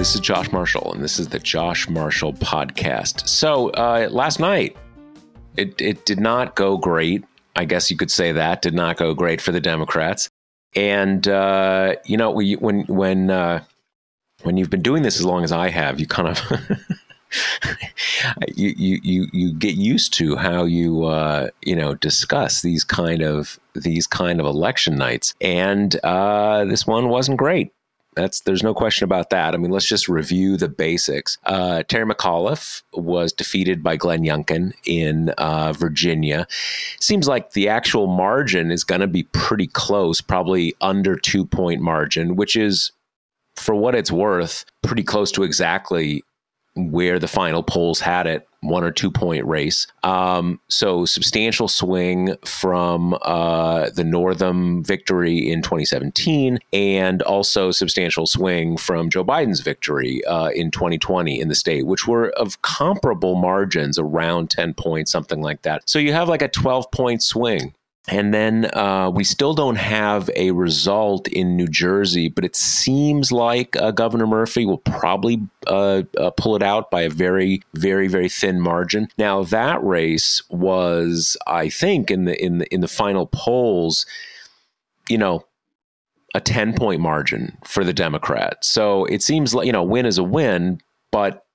This is Josh Marshall, and this is the Josh Marshall Podcast. So, uh, last night, it, it did not go great. I guess you could say that did not go great for the Democrats. And uh, you know, we, when when uh, when you've been doing this as long as I have, you kind of you, you you you get used to how you uh, you know discuss these kind of these kind of election nights. And uh, this one wasn't great. That's there's no question about that. I mean, let's just review the basics. Uh, Terry McAuliffe was defeated by Glenn Youngkin in uh, Virginia. Seems like the actual margin is going to be pretty close, probably under two point margin, which is, for what it's worth, pretty close to exactly where the final polls had it one or two point race. Um, so substantial swing from uh, the Northam victory in 2017, and also substantial swing from Joe Biden's victory uh, in 2020 in the state, which were of comparable margins, around 10 points, something like that. So you have like a 12 point swing and then uh, we still don't have a result in New Jersey, but it seems like uh, Governor Murphy will probably uh, uh pull it out by a very, very, very thin margin. Now that race was, I think, in the in the in the final polls, you know, a ten point margin for the Democrat. So it seems like you know, win is a win, but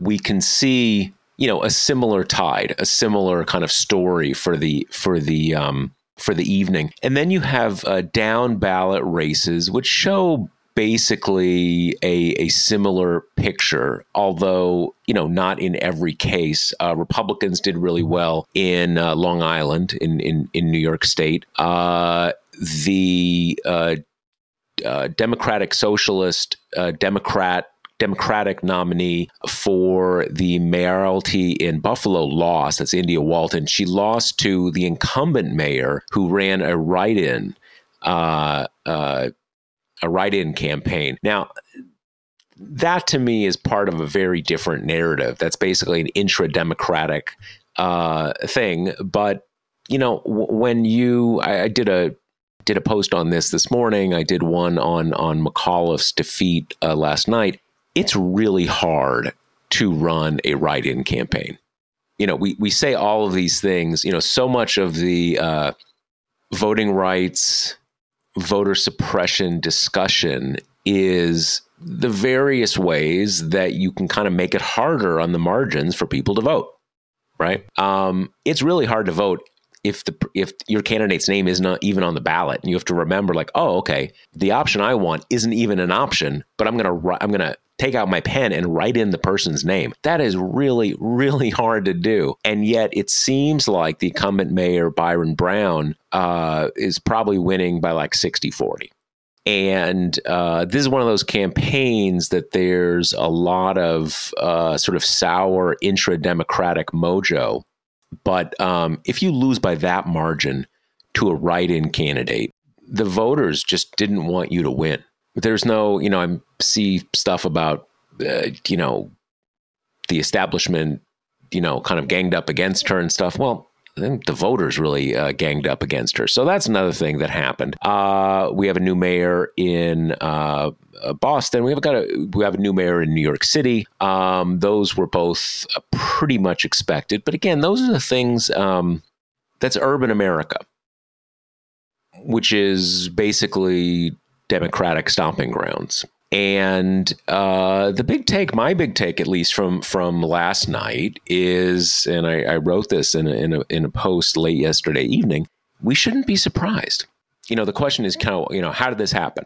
we can see you know a similar tide, a similar kind of story for the for the um, for the evening, and then you have uh, down ballot races, which show basically a, a similar picture, although, you know, not in every case. Uh, Republicans did really well in uh, Long Island, in, in, in New York State. Uh, the uh, uh, Democratic Socialist, uh, Democrat Democratic nominee for the mayoralty in Buffalo lost. That's India Walton. She lost to the incumbent mayor who ran a write-in, uh, uh, a write-in campaign. Now, that to me is part of a very different narrative. That's basically an intra-democratic uh, thing. But you know, w- when you, I, I did a did a post on this this morning. I did one on on McAuliffe's defeat uh, last night it's really hard to run a write-in campaign. You know, we we say all of these things. You know, so much of the uh, voting rights, voter suppression discussion is the various ways that you can kind of make it harder on the margins for people to vote. Right? Um, it's really hard to vote if the if your candidate's name is not even on the ballot and you have to remember like oh okay the option i want isn't even an option but i'm going to i'm going to take out my pen and write in the person's name. That is really, really hard to do. And yet it seems like the incumbent mayor, Byron Brown, uh, is probably winning by like 60 40. And uh, this is one of those campaigns that there's a lot of uh, sort of sour intra democratic mojo. But um, if you lose by that margin to a write in candidate, the voters just didn't want you to win there's no, you know, I see stuff about, uh, you know, the establishment, you know, kind of ganged up against her and stuff. Well, I think the voters really uh, ganged up against her. So that's another thing that happened. Uh, we have a new mayor in uh, Boston. We have got a we have a new mayor in New York City. Um, those were both pretty much expected. But again, those are the things um, that's urban America which is basically Democratic stomping grounds. And uh, the big take, my big take, at least from from last night, is, and I, I wrote this in a, in a, in a post late yesterday evening. We shouldn't be surprised. You know, the question is, kind of, you know, how did this happen?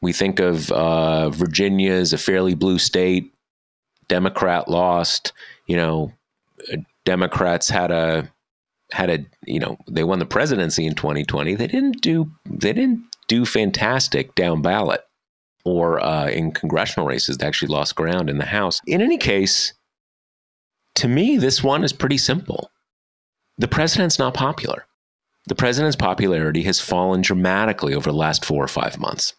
We think of uh, Virginia as a fairly blue state. Democrat lost. You know, Democrats had a had a you know they won the presidency in 2020. They didn't do they didn't do fantastic down ballot or uh, in congressional races. They actually lost ground in the House. In any case, to me, this one is pretty simple. The president's not popular. The president's popularity has fallen dramatically over the last four or five months.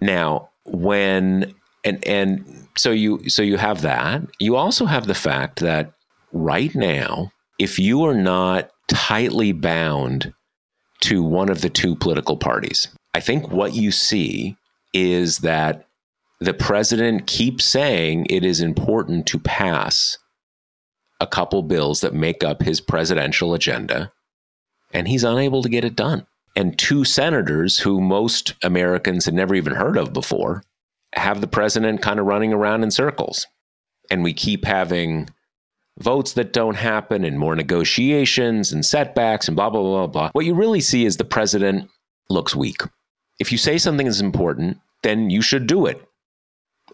Now, when and and so you so you have that. You also have the fact that right now, if you are not tightly bound to one of the two political parties, I think what you see is that the president keeps saying it is important to pass a couple bills that make up his presidential agenda, and he's unable to get it done. And two senators who most Americans had never even heard of before have the president kind of running around in circles. And we keep having votes that don't happen and more negotiations and setbacks and blah, blah, blah, blah. What you really see is the president looks weak. If you say something is important, then you should do it.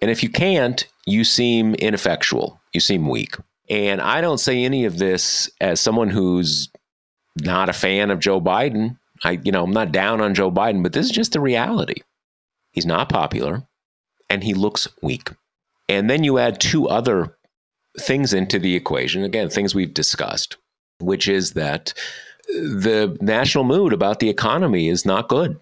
And if you can't, you seem ineffectual. You seem weak. And I don't say any of this as someone who's not a fan of Joe Biden. I, you know, I'm not down on Joe Biden, but this is just the reality. He's not popular and he looks weak. And then you add two other things into the equation. Again, things we've discussed, which is that the national mood about the economy is not good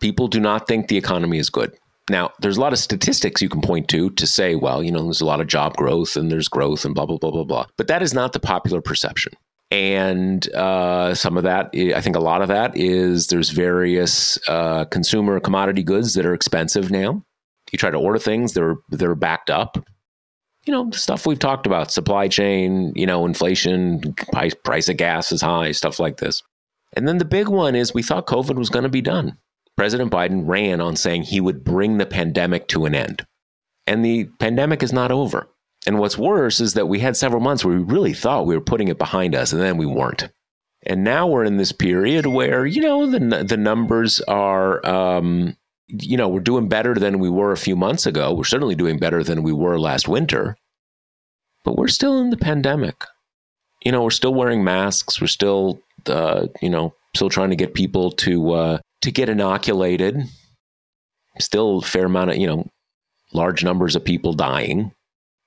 people do not think the economy is good. Now, there's a lot of statistics you can point to to say, well, you know, there's a lot of job growth and there's growth and blah, blah, blah, blah, blah. But that is not the popular perception. And uh, some of that, I think a lot of that is there's various uh, consumer commodity goods that are expensive now. You try to order things, they're they're backed up. You know, stuff we've talked about, supply chain, you know, inflation, price, price of gas is high, stuff like this. And then the big one is we thought COVID was going to be done. President Biden ran on saying he would bring the pandemic to an end. And the pandemic is not over. And what's worse is that we had several months where we really thought we were putting it behind us, and then we weren't. And now we're in this period where, you know, the, the numbers are, um, you know, we're doing better than we were a few months ago. We're certainly doing better than we were last winter, but we're still in the pandemic. You know, we're still wearing masks. We're still, uh, you know, still trying to get people to uh, to get inoculated. Still a fair amount of, you know, large numbers of people dying.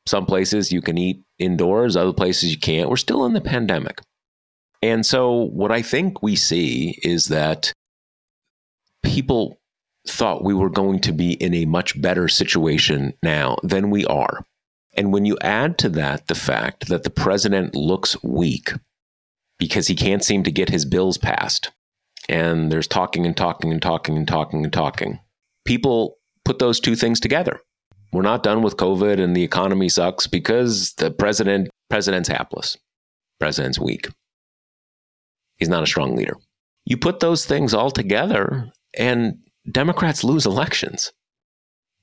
Some places you can eat indoors, other places you can't. We're still in the pandemic. And so, what I think we see is that people thought we were going to be in a much better situation now than we are. And when you add to that the fact that the president looks weak because he can't seem to get his bills passed, and there's talking and talking and talking and talking and talking. People put those two things together. We're not done with COVID and the economy sucks because the president president's hapless. President's weak. He's not a strong leader. You put those things all together and Democrats lose elections.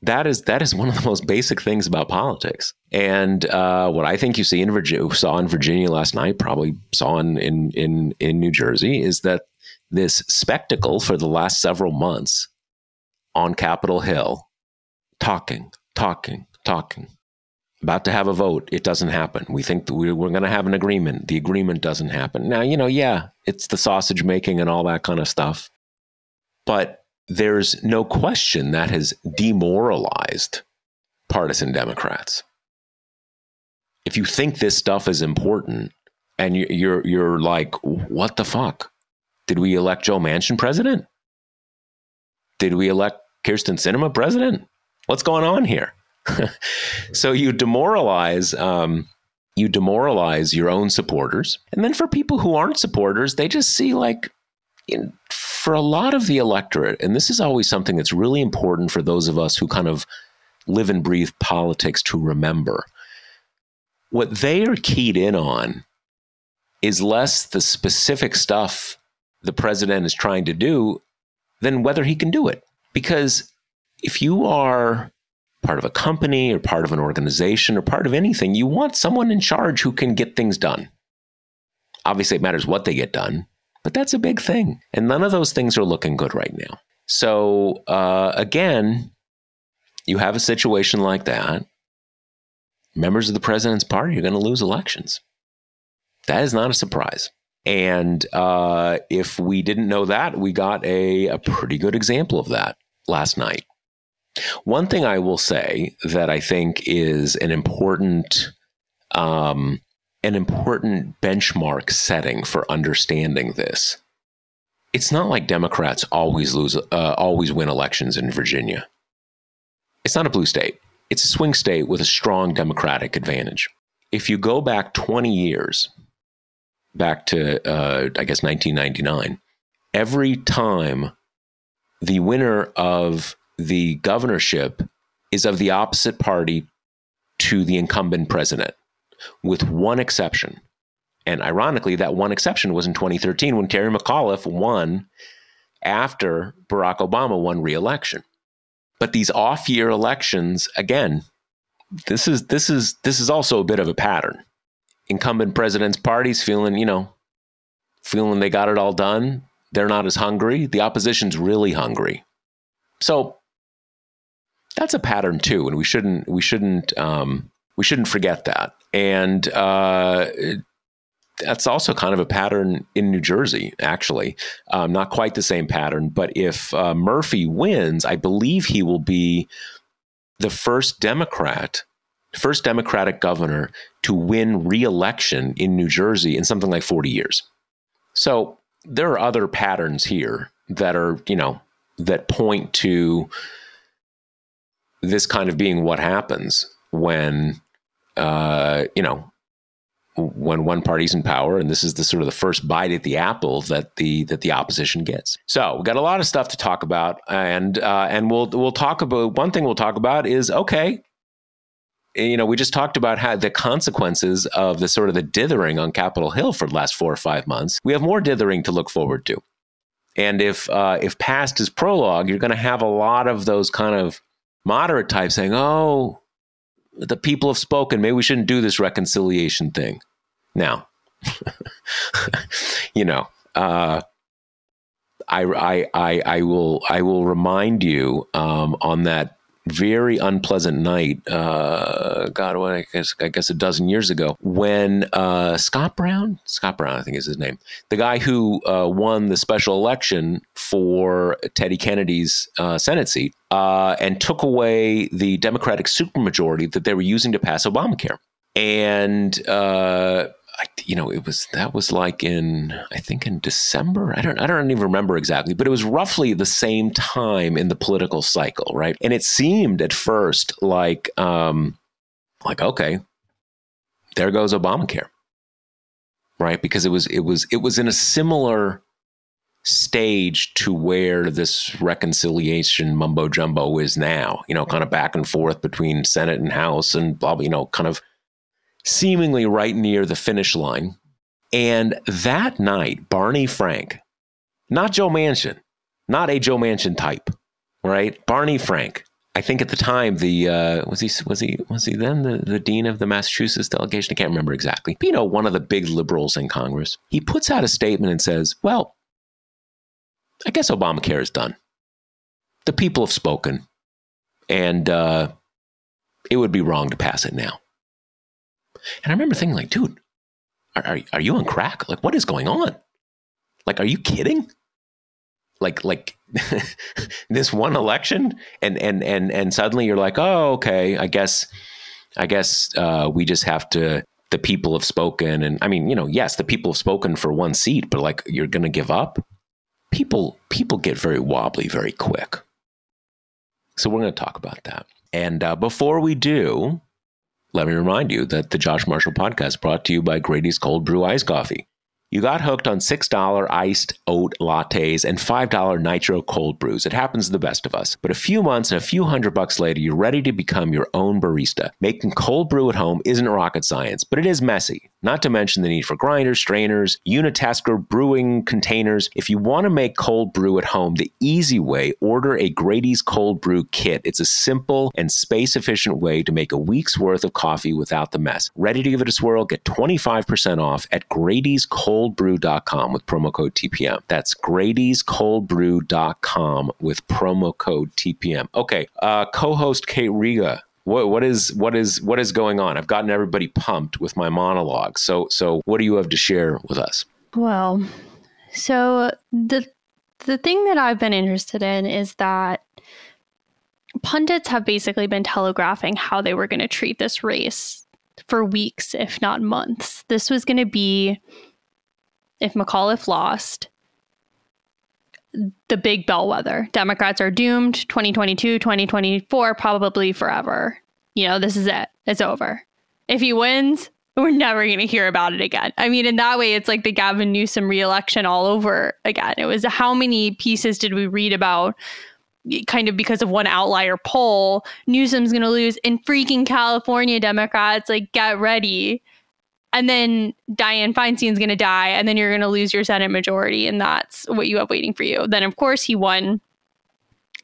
That is that is one of the most basic things about politics. And uh, what I think you see in Virginia, saw in Virginia last night, probably saw in, in in in New Jersey, is that this spectacle for the last several months on Capitol Hill, talking, talking, talking. About to have a vote, it doesn't happen. We think we're, we're going to have an agreement. The agreement doesn't happen. Now, you know, yeah, it's the sausage making and all that kind of stuff. But there's no question that has demoralized partisan Democrats. If you think this stuff is important and you're, you're like, what the fuck? Did we elect Joe Manchin president? Did we elect Kyrsten Sinema president? What's going on here? so you demoralize um, you demoralize your own supporters, and then for people who aren't supporters, they just see like for a lot of the electorate, and this is always something that's really important for those of us who kind of live and breathe politics to remember. What they are keyed in on is less the specific stuff the president is trying to do than whether he can do it. Because if you are part of a company or part of an organization or part of anything, you want someone in charge who can get things done. Obviously, it matters what they get done, but that's a big thing. And none of those things are looking good right now. So, uh, again, you have a situation like that. Members of the president's party are going to lose elections. That is not a surprise. And uh, if we didn't know that, we got a, a pretty good example of that last night. One thing I will say that I think is an important um, an important benchmark setting for understanding this. It's not like Democrats always lose, uh, always win elections in Virginia. It's not a blue state. It's a swing state with a strong Democratic advantage. If you go back 20 years, back to uh, I guess 1999, every time the winner of the governorship is of the opposite party to the incumbent president, with one exception. And ironically, that one exception was in 2013 when Terry McAuliffe won after Barack Obama won re-election. But these off-year elections, again, this is this is this is also a bit of a pattern. Incumbent presidents' parties feeling, you know, feeling they got it all done. They're not as hungry. The opposition's really hungry. So that's a pattern too, and we shouldn't we shouldn't um, we shouldn't forget that. And uh, that's also kind of a pattern in New Jersey, actually. Um, not quite the same pattern, but if uh, Murphy wins, I believe he will be the first Democrat, first Democratic governor to win re-election in New Jersey in something like 40 years. So there are other patterns here that are, you know, that point to this kind of being what happens when uh, you know when one party's in power and this is the sort of the first bite at the apple that the that the opposition gets so we've got a lot of stuff to talk about and uh, and we'll we'll talk about one thing we'll talk about is okay you know we just talked about how the consequences of the sort of the dithering on capitol hill for the last four or five months we have more dithering to look forward to and if uh, if past is prologue you're going to have a lot of those kind of moderate type saying, oh, the people have spoken. Maybe we shouldn't do this reconciliation thing. Now, you know, uh, I, I, I, I will, I will remind you um, on that very unpleasant night. Uh, God, what I guess I guess a dozen years ago, when uh, Scott Brown, Scott Brown, I think is his name, the guy who uh, won the special election for Teddy Kennedy's uh, Senate seat, uh, and took away the Democratic supermajority that they were using to pass Obamacare, and uh, you know, it was that was like in I think in December. I don't I don't even remember exactly, but it was roughly the same time in the political cycle, right? And it seemed at first like um like okay, there goes Obamacare. Right? Because it was it was it was in a similar stage to where this reconciliation mumbo jumbo is now, you know, kind of back and forth between Senate and House and blah, you know, kind of seemingly right near the finish line. And that night, Barney Frank, not Joe Manchin, not a Joe Manchin type, right? Barney Frank. I think at the time the uh, was he was he was he then the, the dean of the Massachusetts delegation? I can't remember exactly. But, you know, one of the big liberals in Congress. He puts out a statement and says, "Well, I guess Obamacare is done. The people have spoken, and uh, it would be wrong to pass it now." And I remember thinking, like, dude, are, are, are you on crack? Like, what is going on? Like, are you kidding? Like, like this one election, and and and and suddenly you're like, oh, okay, I guess, I guess uh, we just have to. The people have spoken, and I mean, you know, yes, the people have spoken for one seat, but like, you're going to give up. People, people get very wobbly very quick. So we're going to talk about that. And uh, before we do, let me remind you that the Josh Marshall podcast brought to you by Grady's Cold Brew Ice Coffee. You got hooked on $6 iced oat lattes and $5 nitro cold brews. It happens to the best of us. But a few months and a few hundred bucks later, you're ready to become your own barista. Making cold brew at home isn't rocket science, but it is messy not to mention the need for grinders, strainers, unitasker brewing containers. If you want to make cold brew at home, the easy way, order a Grady's cold brew kit. It's a simple and space efficient way to make a week's worth of coffee without the mess. Ready to give it a swirl? Get 25% off at Grady'sColdBrew.com with promo code TPM. That's Grady'sColdBrew.com with promo code TPM. Okay, uh, co-host Kate Riga what what is what is what is going on? I've gotten everybody pumped with my monologue. So so what do you have to share with us? Well, so the the thing that I've been interested in is that pundits have basically been telegraphing how they were going to treat this race for weeks, if not months. This was going to be if McAuliffe lost, the big bellwether. Democrats are doomed 2022, 2024, probably forever. You know, this is it. It's over. If he wins, we're never going to hear about it again. I mean, in that way, it's like the Gavin Newsom reelection all over again. It was how many pieces did we read about? Kind of because of one outlier poll, Newsom's going to lose in freaking California Democrats. Like, get ready and then Dianne Feinstein's going to die, and then you're going to lose your Senate majority, and that's what you have waiting for you. Then, of course, he won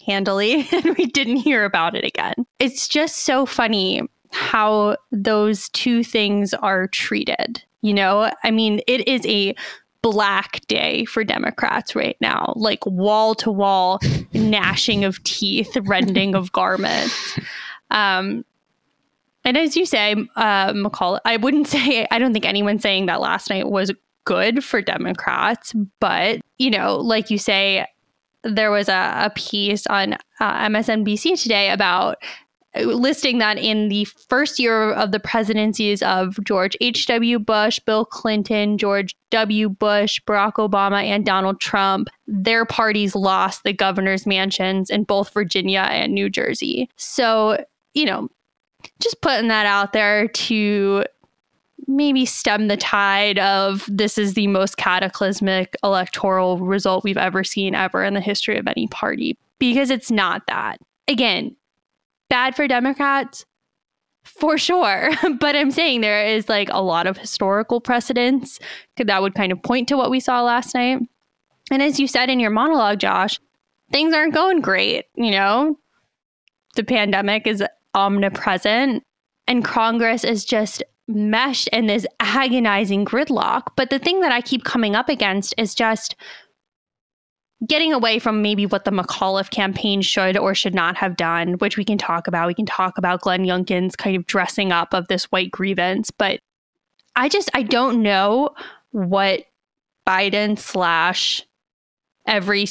handily, and we didn't hear about it again. It's just so funny how those two things are treated. You know, I mean, it is a black day for Democrats right now, like wall to wall gnashing of teeth, rending of garments. Um, and as you say, uh, McCall, I wouldn't say, I don't think anyone saying that last night was good for Democrats, but, you know, like you say, there was a, a piece on uh, MSNBC today about listing that in the first year of the presidencies of George H.W. Bush, Bill Clinton, George W. Bush, Barack Obama, and Donald Trump, their parties lost the governor's mansions in both Virginia and New Jersey. So, you know, just putting that out there to maybe stem the tide of this is the most cataclysmic electoral result we've ever seen ever in the history of any party because it's not that. Again, bad for Democrats for sure, but I'm saying there is like a lot of historical precedents that would kind of point to what we saw last night. And as you said in your monologue, Josh, things aren't going great, you know? The pandemic is omnipresent and Congress is just meshed in this agonizing gridlock. But the thing that I keep coming up against is just getting away from maybe what the McAuliffe campaign should or should not have done, which we can talk about. We can talk about Glenn Youngkin's kind of dressing up of this white grievance. But I just, I don't know what Biden slash every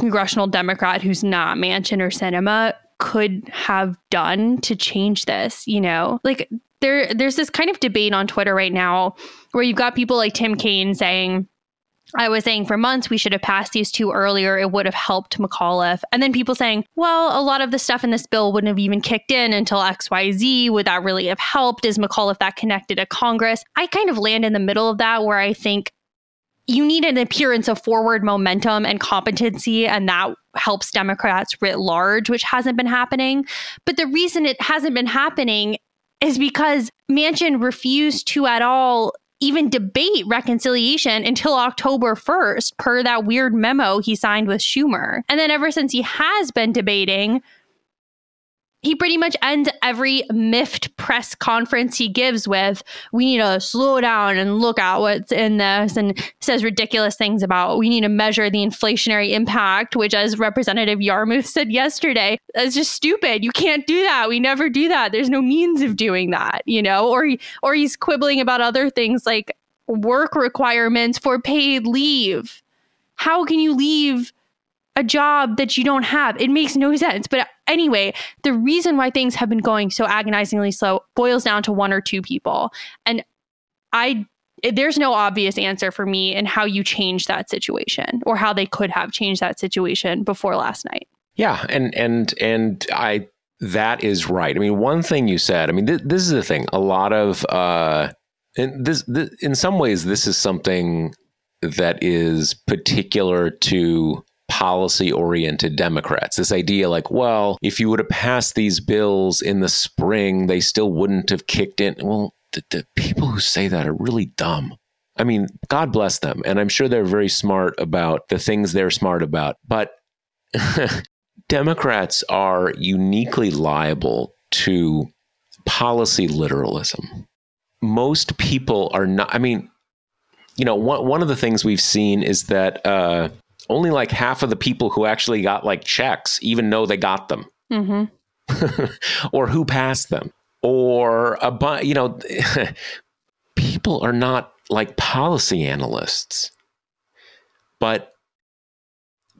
congressional Democrat who's not Manchin or Sinema could have done to change this, you know? Like there there's this kind of debate on Twitter right now where you've got people like Tim Kaine saying I was saying for months we should have passed these two earlier. It would have helped McAuliffe. And then people saying, well, a lot of the stuff in this bill wouldn't have even kicked in until XYZ. Would that really have helped? Is McAuliffe that connected to Congress? I kind of land in the middle of that where I think you need an appearance of forward momentum and competency, and that helps Democrats writ large, which hasn't been happening. But the reason it hasn't been happening is because Manchin refused to at all even debate reconciliation until October 1st, per that weird memo he signed with Schumer. And then ever since he has been debating, he pretty much ends every miffed press conference he gives with we need to slow down and look at what's in this and says ridiculous things about we need to measure the inflationary impact which as representative yarmuth said yesterday is just stupid you can't do that we never do that there's no means of doing that you know or or he's quibbling about other things like work requirements for paid leave how can you leave a job that you don't have. It makes no sense. But anyway, the reason why things have been going so agonizingly slow boils down to one or two people. And I there's no obvious answer for me in how you change that situation or how they could have changed that situation before last night. Yeah, and and and I that is right. I mean, one thing you said. I mean, th- this is the thing. A lot of uh, and this, this in some ways, this is something that is particular to policy oriented Democrats. This idea like, well, if you would have passed these bills in the spring, they still wouldn't have kicked in. Well, the, the people who say that are really dumb. I mean, God bless them. And I'm sure they're very smart about the things they're smart about. But Democrats are uniquely liable to policy literalism. Most people are not, I mean, you know, one, one of the things we've seen is that uh, only like half of the people who actually got like checks even know they got them. Mm-hmm. or who passed them. Or a bunch, you know, people are not like policy analysts. But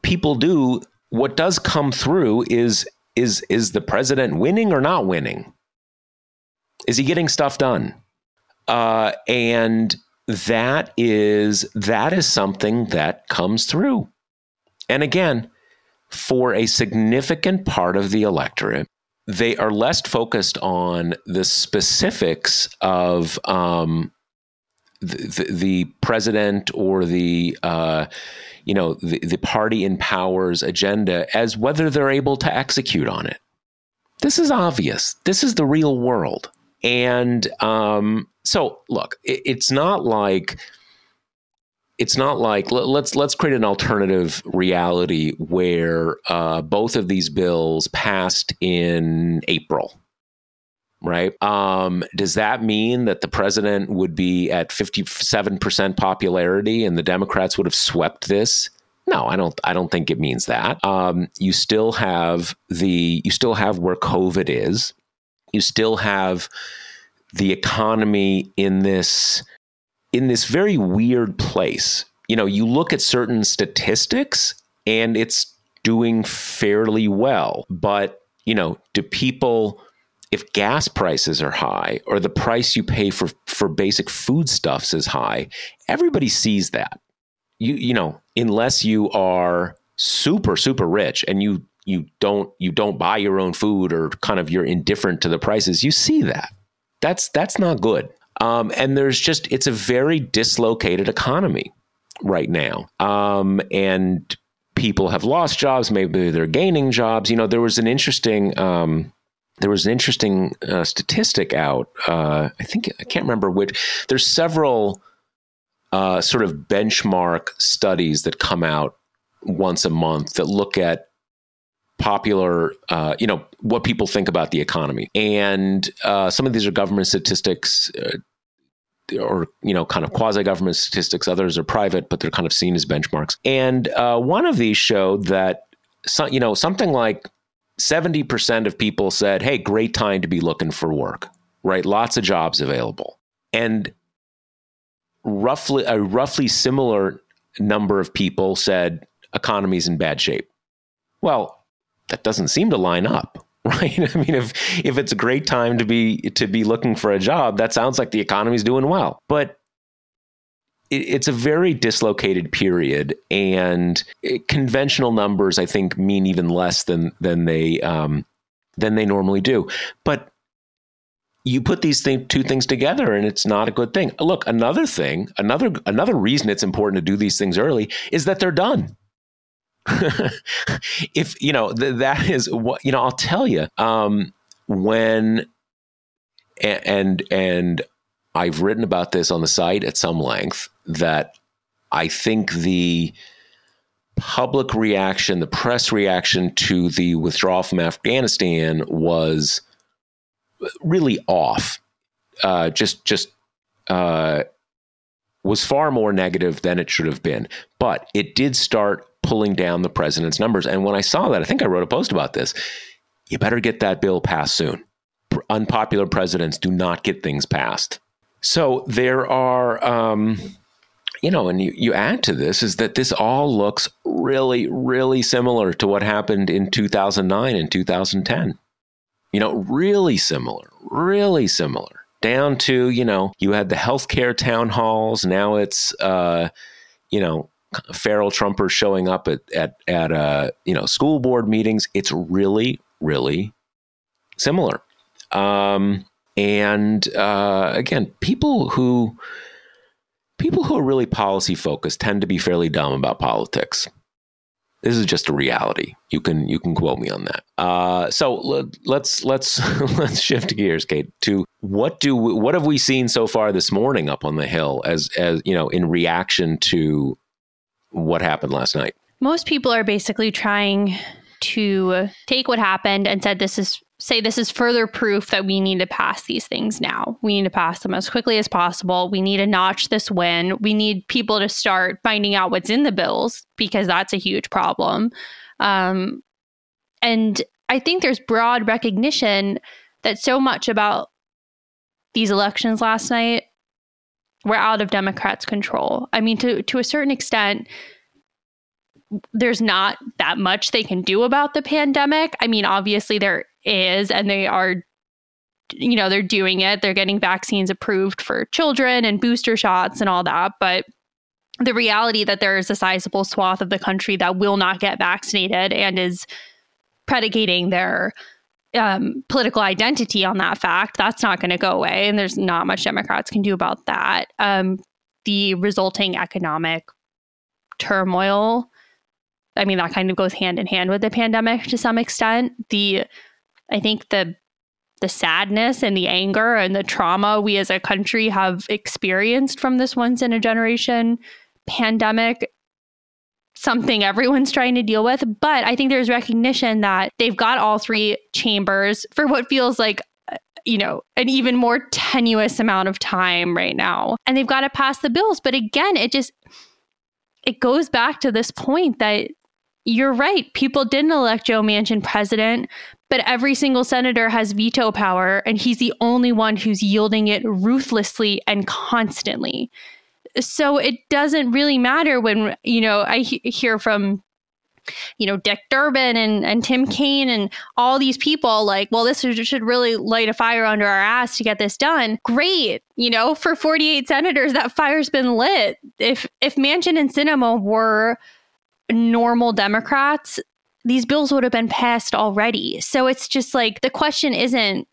people do what does come through is is is the president winning or not winning? Is he getting stuff done? Uh, and that is that is something that comes through. And again, for a significant part of the electorate, they are less focused on the specifics of um, the, the, president or the uh, you know the, the party in power's agenda as whether they're able to execute on it. This is obvious. This is the real world, and um, so look, it, it's not like it's not like let, us let's create an alternative reality where uh, both of these bills passed in April right? Um, does that mean that the president would be at 57% popularity and the Democrats would have swept this? No, I don't. I don't think it means that. Um, you still have the. You still have where COVID is. You still have the economy in this in this very weird place. You know, you look at certain statistics and it's doing fairly well, but you know, do people if gas prices are high or the price you pay for for basic foodstuffs is high, everybody sees that. You you know, unless you are super super rich and you you don't you don't buy your own food or kind of you're indifferent to the prices, you see that. That's that's not good. Um, and there's just it's a very dislocated economy right now. Um, and people have lost jobs, maybe they're gaining jobs. You know, there was an interesting um, there was an interesting uh, statistic out. Uh, I think I can't remember which. There's several uh, sort of benchmark studies that come out once a month that look at popular, uh, you know, what people think about the economy, and uh, some of these are government statistics. Uh, or you know, kind of quasi-government statistics. Others are private, but they're kind of seen as benchmarks. And one of these showed that, you know, something like 70% of people said, hey, great time to be looking for work, right? Lots of jobs available. And roughly a roughly similar number of people said economy's in bad shape. Well, that doesn't seem to line up, right? I mean, if if it's a great time to be to be looking for a job, that sounds like the economy's doing well. But it's a very dislocated period, and conventional numbers, I think, mean even less than than they um, than they normally do. But you put these two things together, and it's not a good thing. Look, another thing, another another reason it's important to do these things early is that they're done. if you know th- that is what you know, I'll tell you um, when and and and I've written about this on the site at some length that I think the public reaction, the press reaction to the withdrawal from Afghanistan was really off. Uh, just, just uh, was far more negative than it should have been. But it did start pulling down the president's numbers. And when I saw that, I think I wrote a post about this. You better get that bill passed soon. Unpopular presidents do not get things passed. So there are, um, you know, and you, you add to this is that this all looks really, really similar to what happened in 2009 and 2010. You know, really similar, really similar. Down to, you know, you had the healthcare town halls. Now it's, uh, you know, feral Trumpers showing up at at at uh, you know school board meetings. It's really, really similar. Um, and uh, again, people who people who are really policy focused tend to be fairly dumb about politics. This is just a reality. You can you can quote me on that. Uh, so let's let's let's shift gears, Kate, to what do we, what have we seen so far this morning up on the hill as as you know in reaction to what happened last night? Most people are basically trying to take what happened and said this is say this is further proof that we need to pass these things now. We need to pass them as quickly as possible. We need to notch this win. We need people to start finding out what's in the bills because that's a huge problem. Um, and I think there's broad recognition that so much about these elections last night were out of Democrats' control. I mean, to to a certain extent, there's not that much they can do about the pandemic. I mean, obviously there is, and they are, you know, they're doing it. They're getting vaccines approved for children and booster shots and all that. But the reality that there is a sizable swath of the country that will not get vaccinated and is predicating their um, political identity on that fact, that's not going to go away. And there's not much Democrats can do about that. Um, the resulting economic turmoil, I mean, that kind of goes hand in hand with the pandemic to some extent. The, I think the, the sadness and the anger and the trauma we as a country have experienced from this once in a generation pandemic something everyone's trying to deal with. But I think there's recognition that they've got all three chambers for what feels like uh, you know, an even more tenuous amount of time right now. And they've got to pass the bills. But again, it just it goes back to this point that you're right. People didn't elect Joe Manchin president, but every single senator has veto power, and he's the only one who's yielding it ruthlessly and constantly so it doesn't really matter when you know I he- hear from you know Dick Durbin and and Tim Kaine and all these people like well this should really light a fire under our ass to get this done. Great you know for 48 senators that fire's been lit. If if Manchin and Sinema were normal democrats these bills would have been passed already. So it's just like the question isn't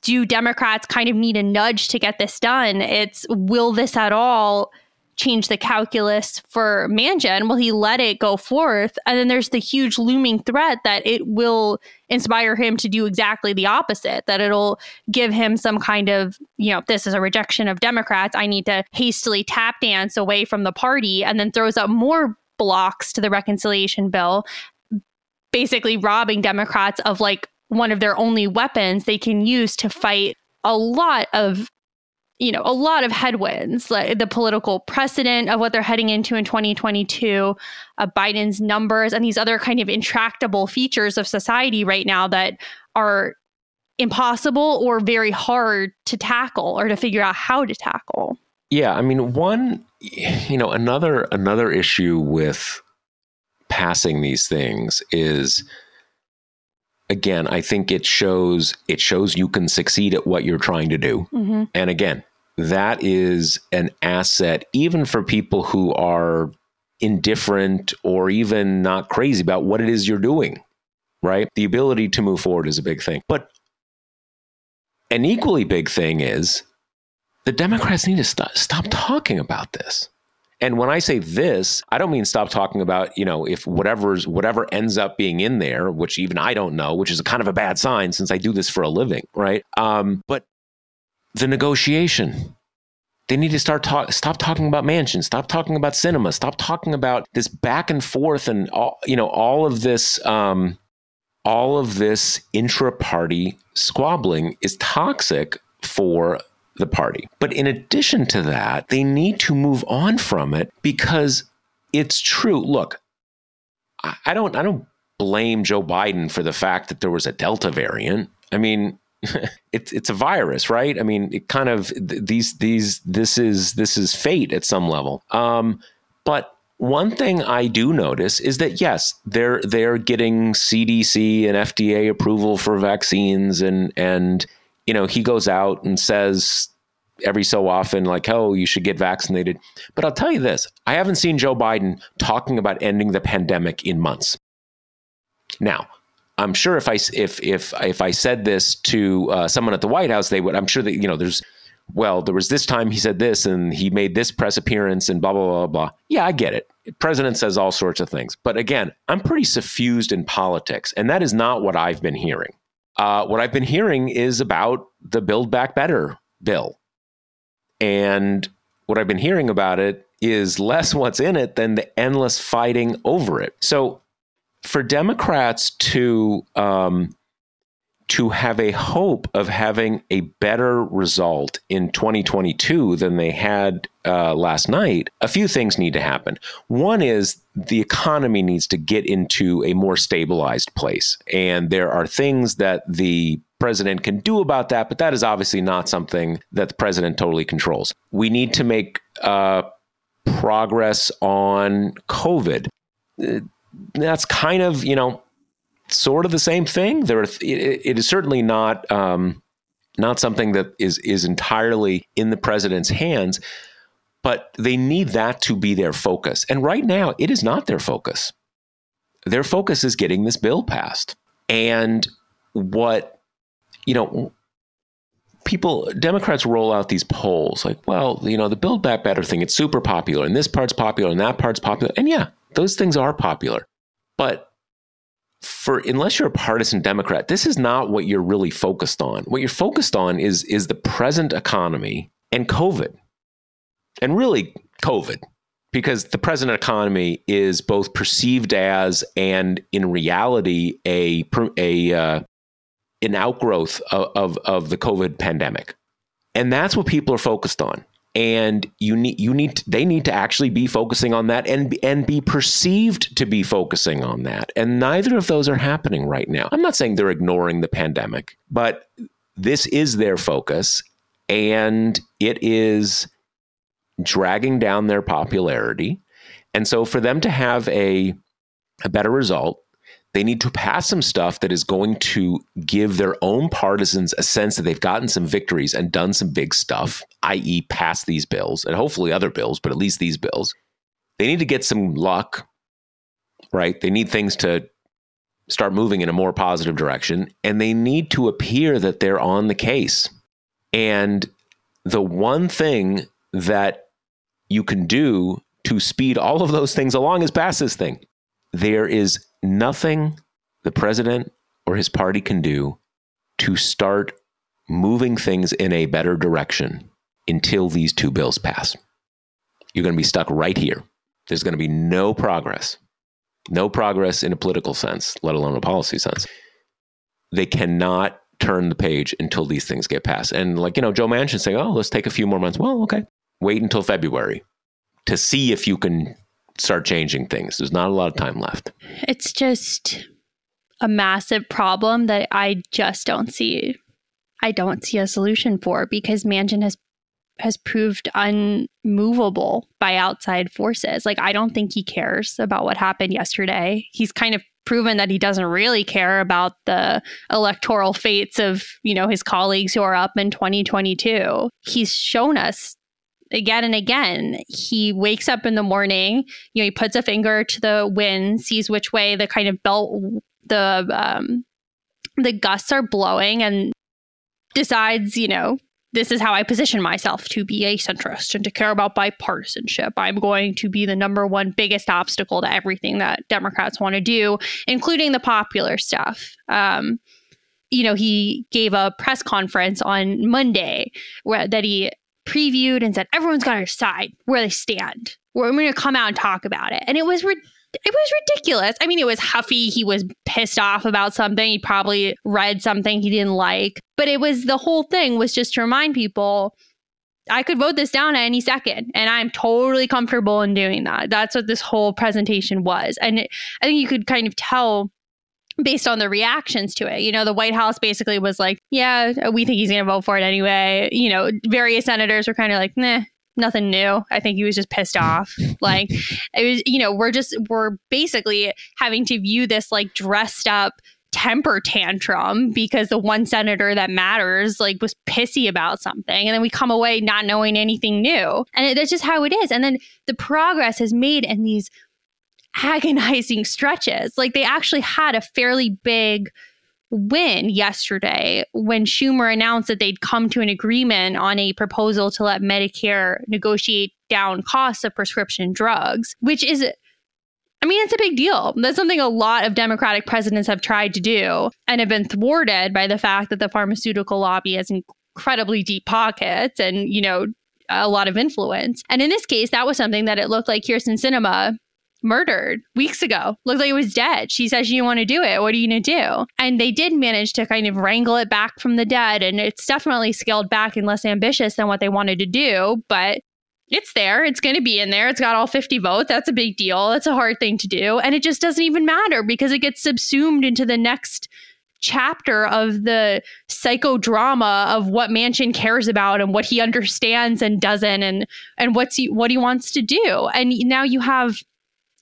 do Democrats kind of need a nudge to get this done? It's will this at all change the calculus for Manchin? Will he let it go forth? And then there's the huge looming threat that it will inspire him to do exactly the opposite, that it'll give him some kind of, you know, this is a rejection of Democrats. I need to hastily tap dance away from the party and then throws up more blocks to the reconciliation bill, basically robbing Democrats of like one of their only weapons they can use to fight a lot of you know a lot of headwinds like the political precedent of what they're heading into in 2022 uh, biden's numbers and these other kind of intractable features of society right now that are impossible or very hard to tackle or to figure out how to tackle. Yeah i mean one you know another another issue with passing these things is again, I think it shows it shows you can succeed at what you're trying to do. Mm-hmm. And again, that is an asset even for people who are indifferent or even not crazy about what it is you're doing. Right? The ability to move forward is a big thing. But an equally big thing is the Democrats need to stop, stop talking about this. And when I say this, I don't mean stop talking about, you know, if whatever's whatever ends up being in there, which even I don't know, which is a kind of a bad sign since I do this for a living, right? Um, but the negotiation. They need to start talk stop talking about Manchins, stop talking about Sinema, stop talking about this back and forth and all you know, all of this um, all of this intra-party squabbling is toxic for the party. But in addition to that, they need to move on from it because it's true. Look, I don't I don't blame Joe Biden for the fact that there was a Delta variant. I mean, it's it's a virus, right? I mean, it kind of these these this is this is fate at some level. Um, but one thing I do notice is that yes, they're they're getting CDC and FDA approval for vaccines and and you know, he goes out and says every so often, like, oh, you should get vaccinated. But I'll tell you this I haven't seen Joe Biden talking about ending the pandemic in months. Now, I'm sure if I if if if I said this to uh, someone at the White House, they would. I'm sure that you know there's well, there was this time he said this and he made this press appearance and blah blah blah blah. Yeah, I get it. President says all sorts of things, but again, I'm pretty suffused in politics, and that is not what I've been hearing. Uh, what I've been hearing is about the Build Back Better bill. And what I've been hearing about it is less what's in it than the endless fighting over it. So for Democrats to um, to have a hope of having a better result in 2022 than they had uh, last night, a few things need to happen. One is the economy needs to get into a more stabilized place. And there are things that the president can do about that, but that is obviously not something that the president totally controls. We need to make uh, progress on COVID. Uh, that's kind of, you know, sort of the same thing. There, are, it, it is certainly not um, not something that is is entirely in the president's hands, but they need that to be their focus. And right now, it is not their focus. Their focus is getting this bill passed. And what you know, people democrats roll out these polls like well you know the build back better thing it's super popular and this part's popular and that part's popular and yeah those things are popular but for unless you're a partisan Democrat, this is not what you're really focused on. What you're focused on is is the present economy and COVID, and really COVID, because the present economy is both perceived as and in reality a a uh, an outgrowth of, of of the COVID pandemic, and that's what people are focused on and you need you need they need to actually be focusing on that and and be perceived to be focusing on that. And neither of those are happening right now. I'm not saying they're ignoring the pandemic but this is their focus and it is dragging down their popularity. And so for them to have a a better result they need to pass some stuff that is going to give their own partisans a sense that they've gotten some victories and done some big stuff, i.e., pass these bills and hopefully other bills, but at least these bills. They need to get some luck, right? They need things to start moving in a more positive direction and they need to appear that they're on the case. And the one thing that you can do to speed all of those things along is pass this thing. There is nothing the president or his party can do to start moving things in a better direction until these two bills pass. You're going to be stuck right here. There's going to be no progress, no progress in a political sense, let alone a policy sense. They cannot turn the page until these things get passed. And like, you know, Joe Manchin saying, oh, let's take a few more months. Well, okay. Wait until February to see if you can start changing things. There's not a lot of time left. It's just a massive problem that I just don't see. I don't see a solution for because Manchin has has proved unmovable by outside forces. Like I don't think he cares about what happened yesterday. He's kind of proven that he doesn't really care about the electoral fates of, you know, his colleagues who are up in 2022. He's shown us again and again. He wakes up in the morning, you know, he puts a finger to the wind, sees which way the kind of belt, the um, the gusts are blowing, and decides, you know, this is how I position myself to be a centrist and to care about bipartisanship. I'm going to be the number one biggest obstacle to everything that Democrats want to do, including the popular stuff. Um, you know, he gave a press conference on Monday where that he previewed and said everyone's got to decide where they stand. We're going to come out and talk about it, and it was. It was ridiculous. I mean, it was huffy. He was pissed off about something. He probably read something he didn't like. But it was the whole thing was just to remind people I could vote this down at any second, and I'm totally comfortable in doing that. That's what this whole presentation was. And it, I think you could kind of tell based on the reactions to it. You know, the White House basically was like, yeah, we think he's going to vote for it anyway. You know, various senators were kind of like, nah, nothing new. I think he was just pissed off. like, it was, you know, we're just, we're basically having to view this like dressed up temper tantrum because the one senator that matters like was pissy about something and then we come away not knowing anything new and it, that's just how it is and then the progress is made in these agonizing stretches. Like they actually had a fairly big win yesterday when Schumer announced that they'd come to an agreement on a proposal to let Medicare negotiate down costs of prescription drugs, which is I mean, it's a big deal. That's something a lot of Democratic presidents have tried to do and have been thwarted by the fact that the pharmaceutical lobby has incredibly deep pockets and, you know, a lot of influence. And in this case, that was something that it looked like Kyrsten Sinema murdered weeks ago. Looked like he was dead. She says didn't want to do it. What are you going to do? And they did manage to kind of wrangle it back from the dead. And it's definitely scaled back and less ambitious than what they wanted to do. But it's there. It's going to be in there. It's got all 50 votes. That's a big deal. That's a hard thing to do. And it just doesn't even matter because it gets subsumed into the next chapter of the psychodrama of what Manchin cares about and what he understands and doesn't and and what's he what he wants to do. And now you have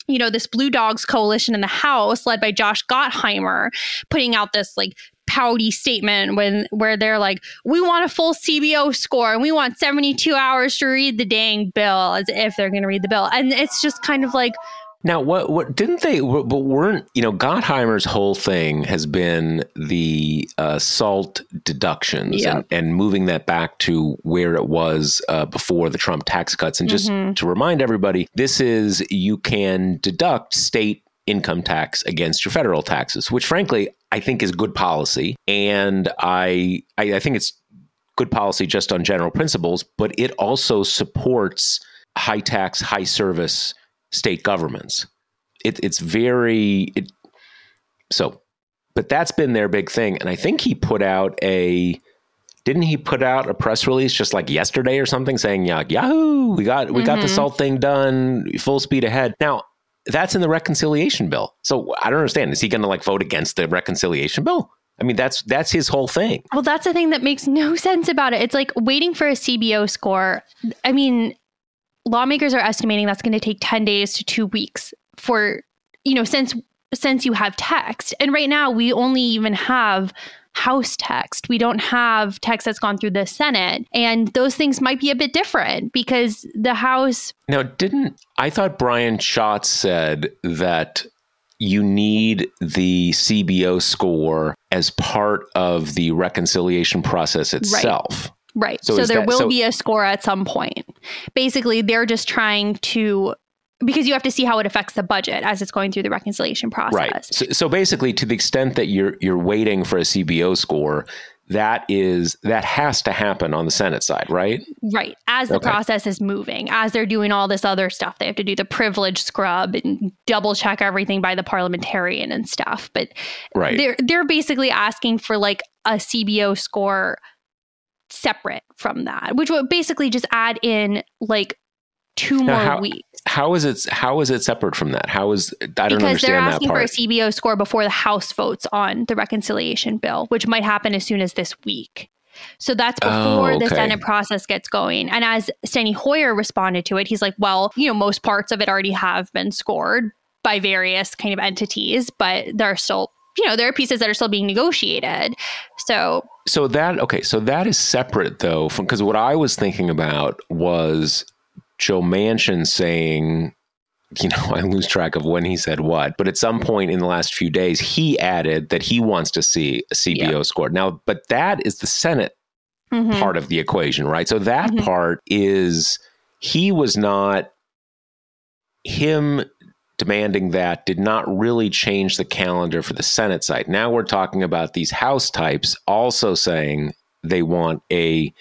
you know, this Blue Dogs coalition in the House, led by Josh Gottheimer, putting out this like pouty statement when where they're like, we want a full CBO score and we want 72 hours to read the dang bill as if they're going to read the bill. And it's just kind of like, now, what what didn't they? But weren't you know Gottheimer's whole thing has been the uh, SALT deductions and, and moving that back to where it was uh, before the Trump tax cuts. And just mm-hmm. to remind everybody, this is you can deduct state income tax against your federal taxes, which frankly I think is good policy, and I, I, I think it's good policy just on general principles, but it also supports high tax, high service state governments. It, it's very it, so, but that's been their big thing, and I think he put out a didn't he put out a press release just like yesterday or something saying yeah yahoo we got we mm-hmm. got the salt thing done full speed ahead now that's in the reconciliation bill so i don't understand is he going to like vote against the reconciliation bill I mean, that's that's his whole thing. Well, that's the thing that makes no sense about it. It's like waiting for a CBO score. I mean, lawmakers are estimating that's going to take 10 days to 2 weeks for you know since since you have text. And right now we only even have house text. We don't have text that's gone through the senate. And those things might be a bit different because the house now didn't i thought brian schatz said that you need the cbo score as part of the reconciliation process itself. right. Right. So, so there that, will so, be a score at some point. Basically, they're just trying to because you have to see how it affects the budget as it's going through the reconciliation process. Right. So, so basically, to the extent that you're you're waiting for a CBO score, that is that has to happen on the Senate side, right? Right. As the okay. process is moving, as they're doing all this other stuff, they have to do the privilege scrub and double check everything by the parliamentarian and stuff. But right. they're they're basically asking for like a CBO score separate from that, which would basically just add in like two now more how, weeks. How is it? How is it separate from that? How is I don't understand that part. because they're asking for a CBO score before the House votes on the reconciliation bill, which might happen as soon as this week. So that's oh, before oh, okay. the Senate process gets going. And as Steny Hoyer responded to it, he's like, well, you know, most parts of it already have been scored by various kind of entities, but there are still you know, there are pieces that are still being negotiated. So, so that, okay, so that is separate though, from because what I was thinking about was Joe Manchin saying, you know, I lose track of when he said what, but at some point in the last few days, he added that he wants to see a CBO yeah. score. Now, but that is the Senate mm-hmm. part of the equation, right? So that mm-hmm. part is he was not him demanding that did not really change the calendar for the Senate side. Now we're talking about these House types also saying they want a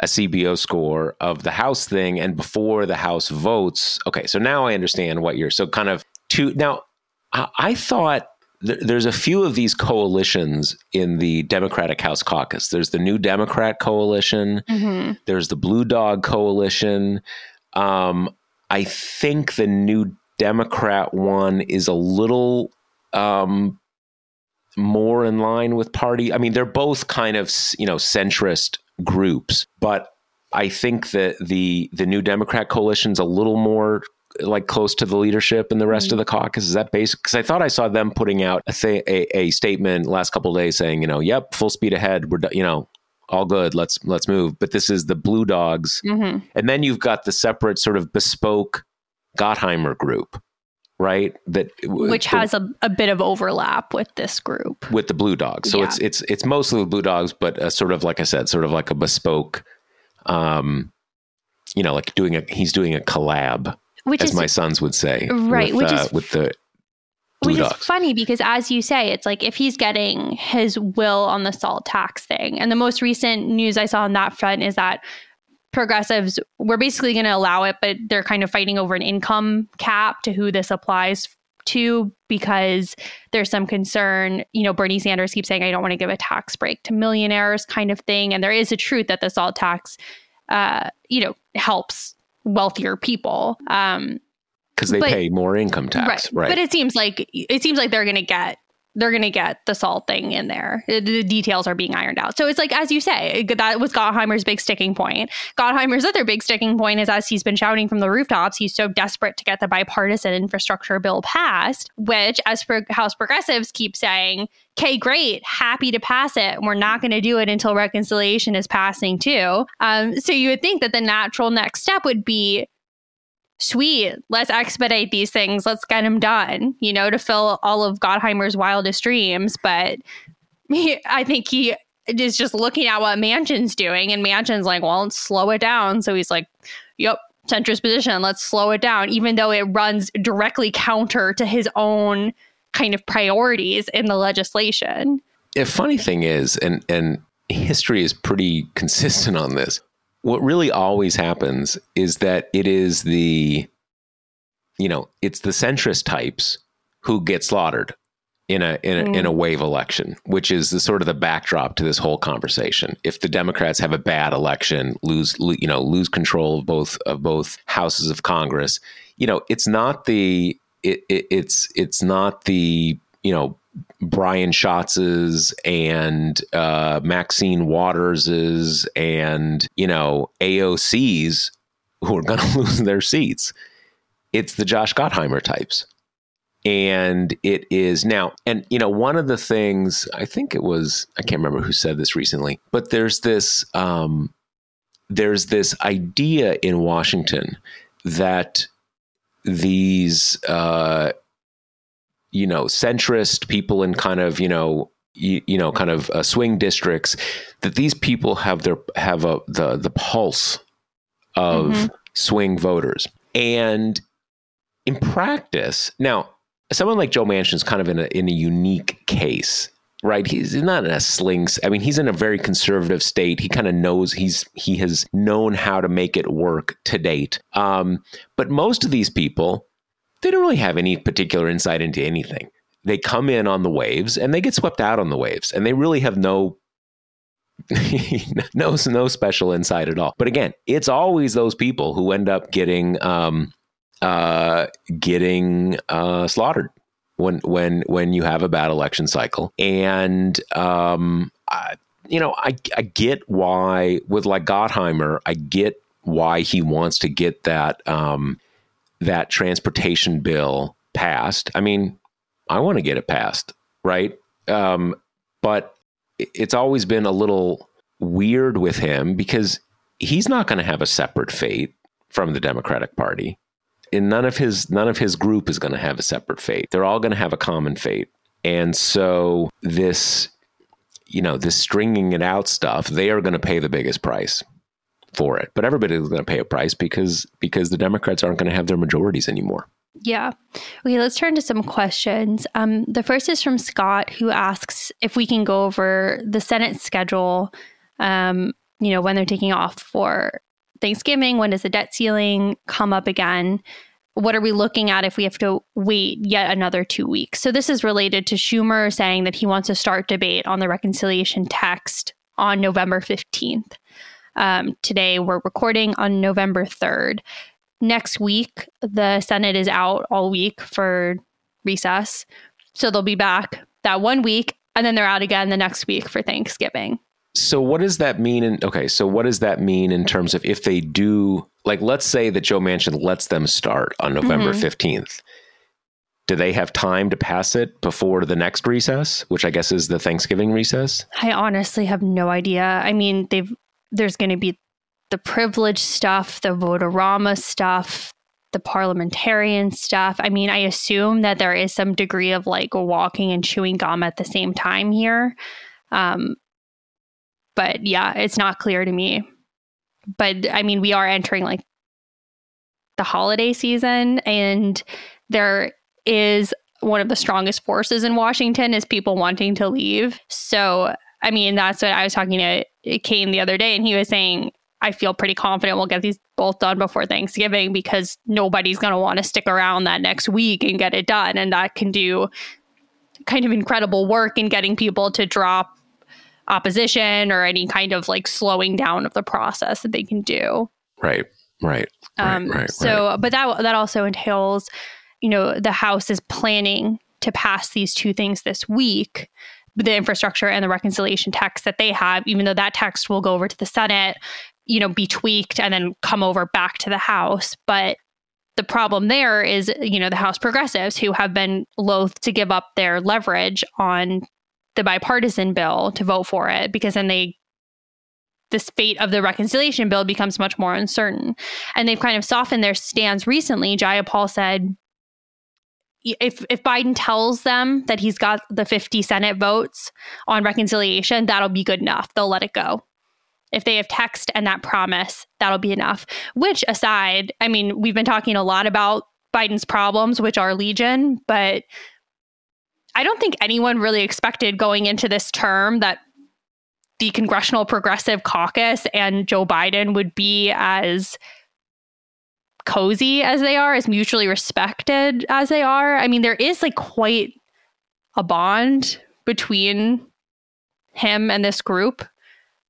a CBO score of the House thing and before the House votes. Okay, so now I understand what you're so kind of two. Now I, I thought th- there's a few of these coalitions in the Democratic House caucus. There's the New Democrat Coalition. Mm-hmm. There's the Blue Dog Coalition. Um, I think the New Democrat one is a little um, more in line with party. I mean, they're both kind of you know centrist groups, but I think that the the New Democrat coalition's a little more like close to the leadership and the rest mm-hmm. of the caucus. Is that basic? Because I thought I saw them putting out a, th- a, a statement last couple days saying, you know, yep, full speed ahead. We're you know all good. Let's let's move. But this is the Blue Dogs, mm-hmm. and then you've got the separate sort of bespoke Gottheimer group, right? That which the, has a, a bit of overlap with this group with the Blue Dogs. So yeah. it's it's it's mostly the Blue Dogs, but uh, sort of like I said, sort of like a bespoke, um, you know, like doing a he's doing a collab. which as is my sons would say, Right, With, which uh, is- with the blue which is funny because as you say it's like if he's getting his will on the salt tax thing and the most recent news i saw on that front is that progressives were basically going to allow it but they're kind of fighting over an income cap to who this applies to because there's some concern you know bernie sanders keeps saying i don't want to give a tax break to millionaires kind of thing and there is a truth that the salt tax uh, you know helps wealthier people um, because they but- pay more income tax, right? But it seems like it seems like they're going to get they're going to get the salt thing in there. The, details are being ironed out. So it's like as you say, that was Gottheimer's big sticking point. Gottheimer's other big sticking point is as he's been shouting from the rooftops, he's so desperate to get the bipartisan infrastructure bill passed, which as pro- House progressives keep saying, "Okay, great, happy to pass it. We're not going to do it until reconciliation is passing too." Um, so you would think that the natural next step would be sweet, let's expedite these things. Let's get them done, you know, to fill all of Gottheimer's wildest dreams. But he, I think he is just looking at what Manchin's doing, and Manchin's like, well, slow it down. So he's like, yep, centrist position, let's slow it down, even though it runs directly counter to his own kind of priorities in the legislation. a funny thing is, and and history is pretty consistent on this. What really always happens is that it is the, you know, it's the centrist types who get slaughtered in a in a, Mm. in a wave election, which is the sort of the backdrop to this whole conversation. If the Democrats have a bad election, lose lo- you know lose control of both of both houses of Congress, you know, it's not the it, it, it's it's not the you know Brian Schatz's and uh, Maxine Waters's and you know AOC's who are going to lose their seats. It's the Josh Gottheimer types, and it is now. And you know, one of the things I think it was I can't remember who said this recently, but there's this um, there's this idea in Washington that these uh, you know centrist people in kind of you know you, you know kind of uh, swing districts that these people have their have a the the pulse of Mhm. swing voters. And in practice now someone like Joe Manchin's kind of in a in a unique case right? He's not in a slings i mean he's in a very conservative state. He kind of knows he's he has known how to make it work to date. Um, but most of these people they don't really have any particular insight into anything. They come in on the waves and they get swept out on the waves, and they really have no no no special insight at all. But again, it's always those people who end up getting um, uh, getting uh, slaughtered when when when you have a bad election cycle. And um, I, you know, I I get why with like Gottheimer, I get why he wants to get that um, that transportation bill passed. I mean, I want to get it passed, right? Um, but it's always been a little weird with him because he's not going to have a separate fate from the Democratic Party. And none of his none of his group is going to have a separate fate. They're all going to have a common fate. And so this you know, this stringing it out stuff, they are going to pay the biggest price for it. But everybody's going to pay a price because because the Democrats aren't going to have their majorities anymore. Yeah. Okay, let's turn to some questions. Um, the first is from Scott, who asks if we can go over the Senate schedule. Um, you know, when they're taking off for Thanksgiving, when does the debt ceiling come up again? What are we looking at if we have to wait yet another two weeks? So, this is related to Schumer saying that he wants to start debate on the reconciliation text on November 15th. Um, today, we're recording on November 3rd next week the senate is out all week for recess so they'll be back that one week and then they're out again the next week for thanksgiving So what does that mean in okay, so what does that mean in terms of if they do like let's say that Joe Manchin lets them start on November Mhm. 15th. Do they have time to pass it before the next recess, which I guess is the Thanksgiving recess? i honestly have no idea i mean they've there's going to be the privilege stuff the vote-a-rama stuff the parliamentarian stuff. I mean i assume that there is some degree of like walking and chewing gum at the same time here. Um but yeah it's not clear to me. But i mean we are entering like the holiday season and there is one of the strongest forces in Washington is people wanting to leave. So, I mean, that's what I was talking to Kane the other day, and he was saying, I feel pretty confident we'll get these both done before Thanksgiving because nobody's going to want to stick around that next week and get it done. And that can do kind of incredible work in getting people to drop opposition or any kind of like slowing down of the process that they can do. Right. Right. Um, right, right, so, right. but that that also entails, you know, the House is planning to pass these two things this week, the infrastructure and the reconciliation text that they have, even though that text will go over to the Senate, you know, be tweaked and then come over back to the House. But the problem there is, you know, the House progressives who have been loath to give up their leverage on the bipartisan bill to vote for it because then they the fate of the reconciliation bill becomes much more uncertain. And they've kind of softened their stance recently. Jayapal said if if Biden tells them that he's got the 50 Senate votes on reconciliation, that'll be good enough. They'll let it go. If they have text and that promise, that'll be enough. Which aside, I mean, we've been talking a lot about Biden's problems, which are legion, but I don't think anyone really expected going into this term that the Congressional Progressive Caucus and Joe Biden would be as cozy as they are, as mutually respected as they are. I mean, there is like quite a bond between him and this group,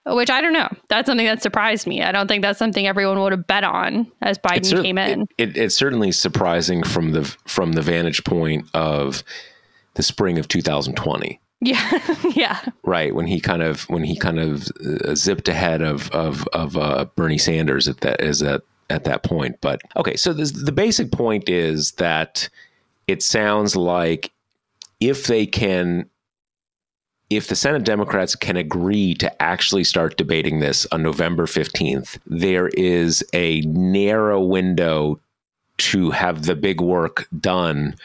which I don't know. That's something that surprised me. I don't think that's something everyone would have bet on as Biden cer- came in. It, it, it's certainly surprising from the from the vantage point of the spring of 2020. Yeah, yeah, right. When he kind of when he kind of uh, zipped ahead of of of uh, Bernie Sanders at that is at at that point. But okay, so this, the basic point is that it sounds like if they can if the Senate Democrats can agree to actually start debating this on November 15th, there is a narrow window to have the big work done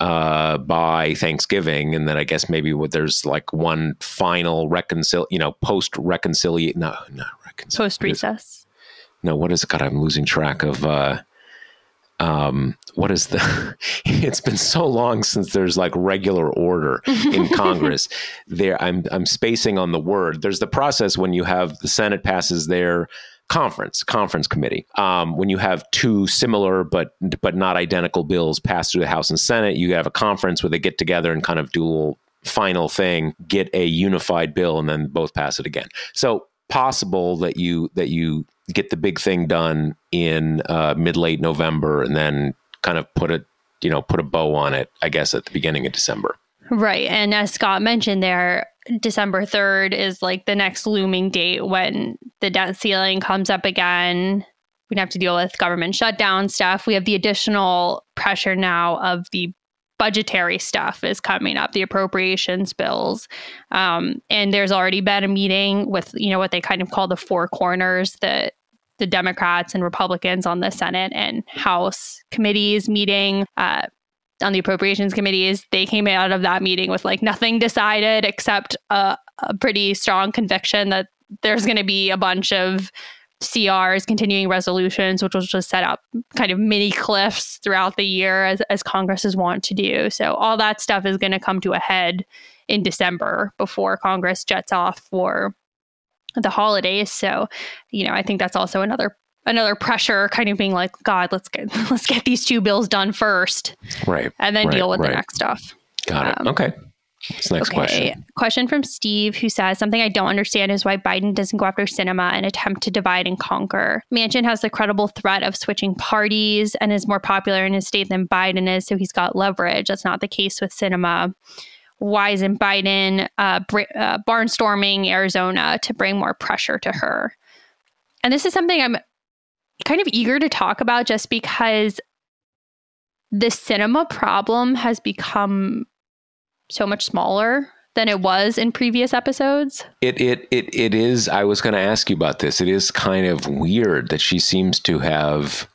uh, by Thanksgiving, and then I guess maybe what there's like one final reconcil, you know, post reconciliate, no, not reconciliation, post recess. No, what is it? God, I'm losing track of. Uh, um, what is the? it's been so long since there's like regular order in Congress. There, I'm I'm spacing on the word. There's the process when you have the Senate passes their conference conference committee um, when you have two similar but but not identical bills passed through the house and senate you have a conference where they get together and kind of do a little final thing get a unified bill and then both pass it again so possible that you that you get the big thing done in uh, mid late november and then kind of put a you know put a bow on it i guess at the beginning of december Right. And as Scott mentioned there, December 3rd is like the next looming date when the debt ceiling comes up again. We have to deal with government shutdown stuff. We have the additional pressure now of the budgetary stuff is coming up, the appropriations bills. Um, and there's already been a meeting with, you know, what they kind of call the four corners, the the Democrats and Republicans on the Senate and House committees meeting. Uh, on the appropriations committees, they came out of that meeting with like nothing decided except a, a pretty strong conviction that there's going to be a bunch of CRs, continuing resolutions, which will just set up kind of mini cliffs throughout the year as, as Congresses want to do. So all that stuff is going to come to a head in December before Congress jets off for the holidays. So, you know, I think that's also another another pressure kind of being like god let's get let's get these two bills done first right and then right, deal with right. the next stuff got it um, okay What's next okay. question? Question from Steve, who says something I don't understand is why Biden doesn't go after Sinema and attempt to divide and conquer. Manchin has the credible threat of switching parties and is more popular in his state than Biden is, so he's got leverage. That's not the case with Sinema. Why isn't Biden uh, br- uh, barnstorming Arizona to bring more pressure to her? And this is something I'm kind of eager to talk about just because the Sinema problem has become so much smaller than it was in previous episodes. It it it it is. I was going to ask you about this. It is kind of weird that she seems to have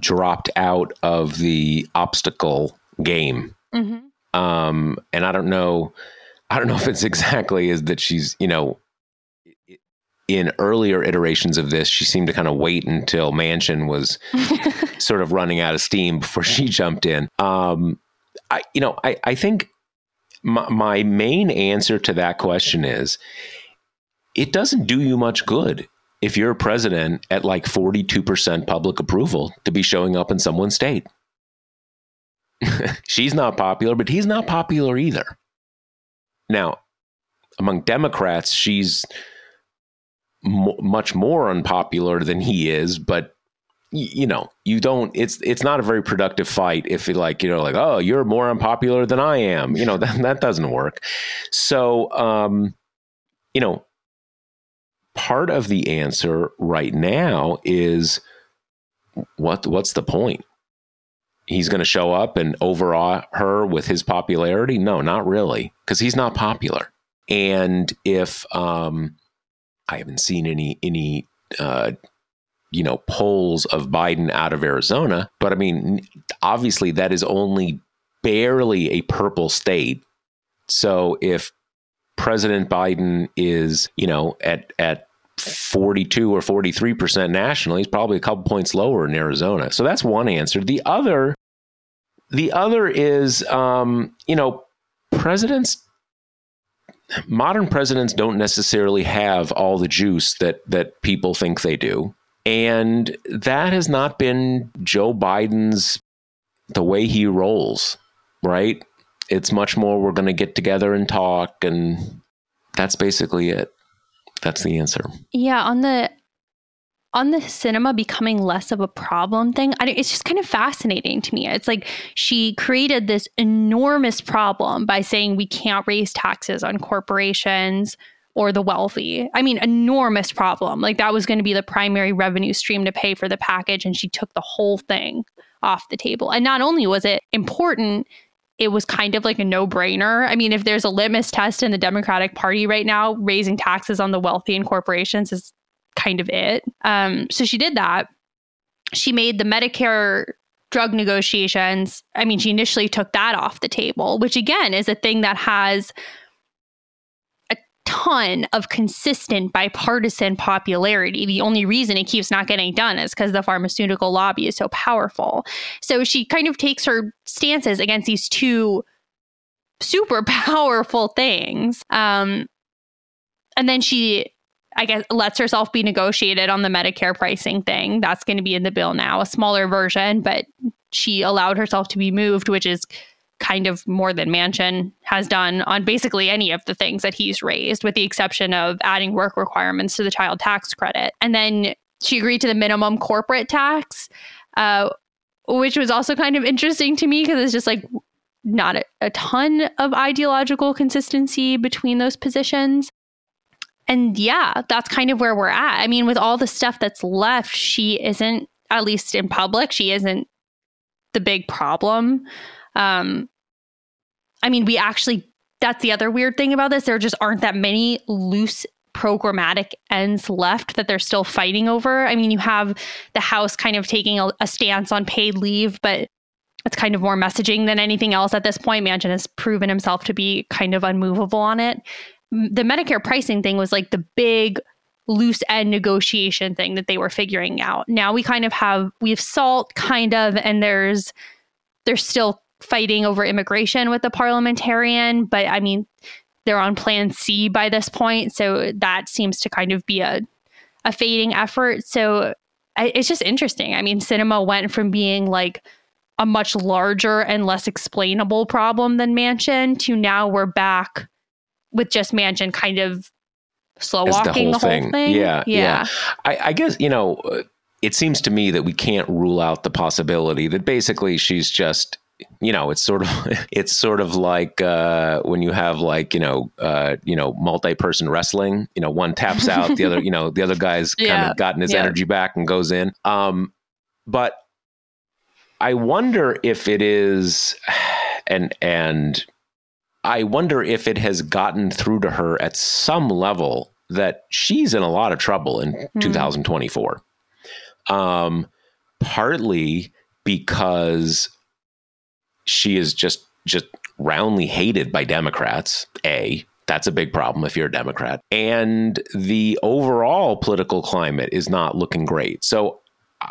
dropped out of the obstacle game. Mm-hmm. Um, and I don't know. I don't know if it's exactly is that she's you know in earlier iterations of this, she seemed to kind of wait until Manchin was sort of running out of steam before she jumped in. Um, I, you know, I, I think my, my main answer to that question is it doesn't do you much good if you're a president at like 42% public approval to be showing up in someone's state. She's not popular, but he's not popular either. Now, among Democrats, she's much more unpopular than he is, but you know, you don't. It's it's not a very productive fight if you like, you know, like oh, you're more unpopular than I am. You know that that doesn't work. So, um, you know, part of the answer right now is what what's the point? He's going to show up and overawe her with his popularity? No, not really, because he's not popular. And if um, I haven't seen any any uh, you know polls of Biden out of Arizona, but I mean, obviously that is only barely a purple state. So if President Biden is you know at at 42 or 43 percent nationally, he's probably a couple points lower in Arizona. So that's one answer. The other, the other is, um, you know, presidents modern presidents don't necessarily have all the juice that that people think they do. And that has not been Joe Biden's the way he rolls, right? It's much more we're going to get together and talk and that's basically it. That's the answer. Yeah, on the on the Sinema becoming less of a problem thing, I, it's just kind of fascinating to me. It's like she created this enormous problem by saying we can't raise taxes on corporations or the wealthy. I mean, enormous problem. Like that was going to be the primary revenue stream to pay for the package, and she took the whole thing off the table. And not only was it important, it was kind of like a no brainer. I mean, if there's a litmus test in the Democratic Party right now, raising taxes on the wealthy and corporations is kind of it. Um, so she did that. She made the Medicare drug negotiations. I mean, she initially took that off the table, which again is a thing that has ton of consistent bipartisan popularity. The only reason it keeps not getting done is because the pharmaceutical lobby is so powerful. So she kind of takes her stances against these two super powerful things. Um, and then she I guess, lets herself be negotiated on the Medicare pricing thing. That's going to be in the bill now, a smaller version, but she allowed herself to be moved, which is kind of more than Manchin has done on basically any of the things that he's raised, with the exception of adding work requirements to the child tax credit. And then she agreed to the minimum corporate tax, uh, which was also kind of interesting to me because it's just like not a, a ton of ideological consistency between those positions and yeah, that's kind of where we're at. I mean, with all the stuff that's left, she isn't, at least in public, she isn't the big problem. Um, I mean, we actually, that's the other weird thing about this. There just aren't that many loose programmatic ends left that they're still fighting over. I mean, you have the House kind of taking a, a stance on paid leave, but it's kind of more messaging than anything else at this point. Manchin has proven himself to be kind of unmovable on it the Medicare pricing thing was like the big loose end negotiation thing that they were figuring out. Now we kind of have we have SALT kind of and there's there's still fighting over immigration with the parliamentarian, but I mean they're on plan C by this point, so that seems to kind of be a a fading effort. So I, it's just interesting. I mean, Sinema went from being like a much larger and less explainable problem than Manchin to now we're back with just Manchin kind of slow walking the whole, the whole thing. thing. Yeah, yeah. yeah. I, I, guess you know, it seems to me that we can't rule out the possibility that basically she's just. You know, it's sort of it's sort of like uh, when you have like you know uh, you know multi-person wrestling. You know, one taps out, the other you know the other guy's yeah. kind of gotten his yeah. energy back and goes in. Um, but I wonder if it is, and and I wonder if it has gotten through to her at some level that she's in a lot of trouble in mm. 2024. Um, partly because she is just just roundly hated by Democrats. A That's a big problem if you're a Democrat. And the overall political climate is not looking great. So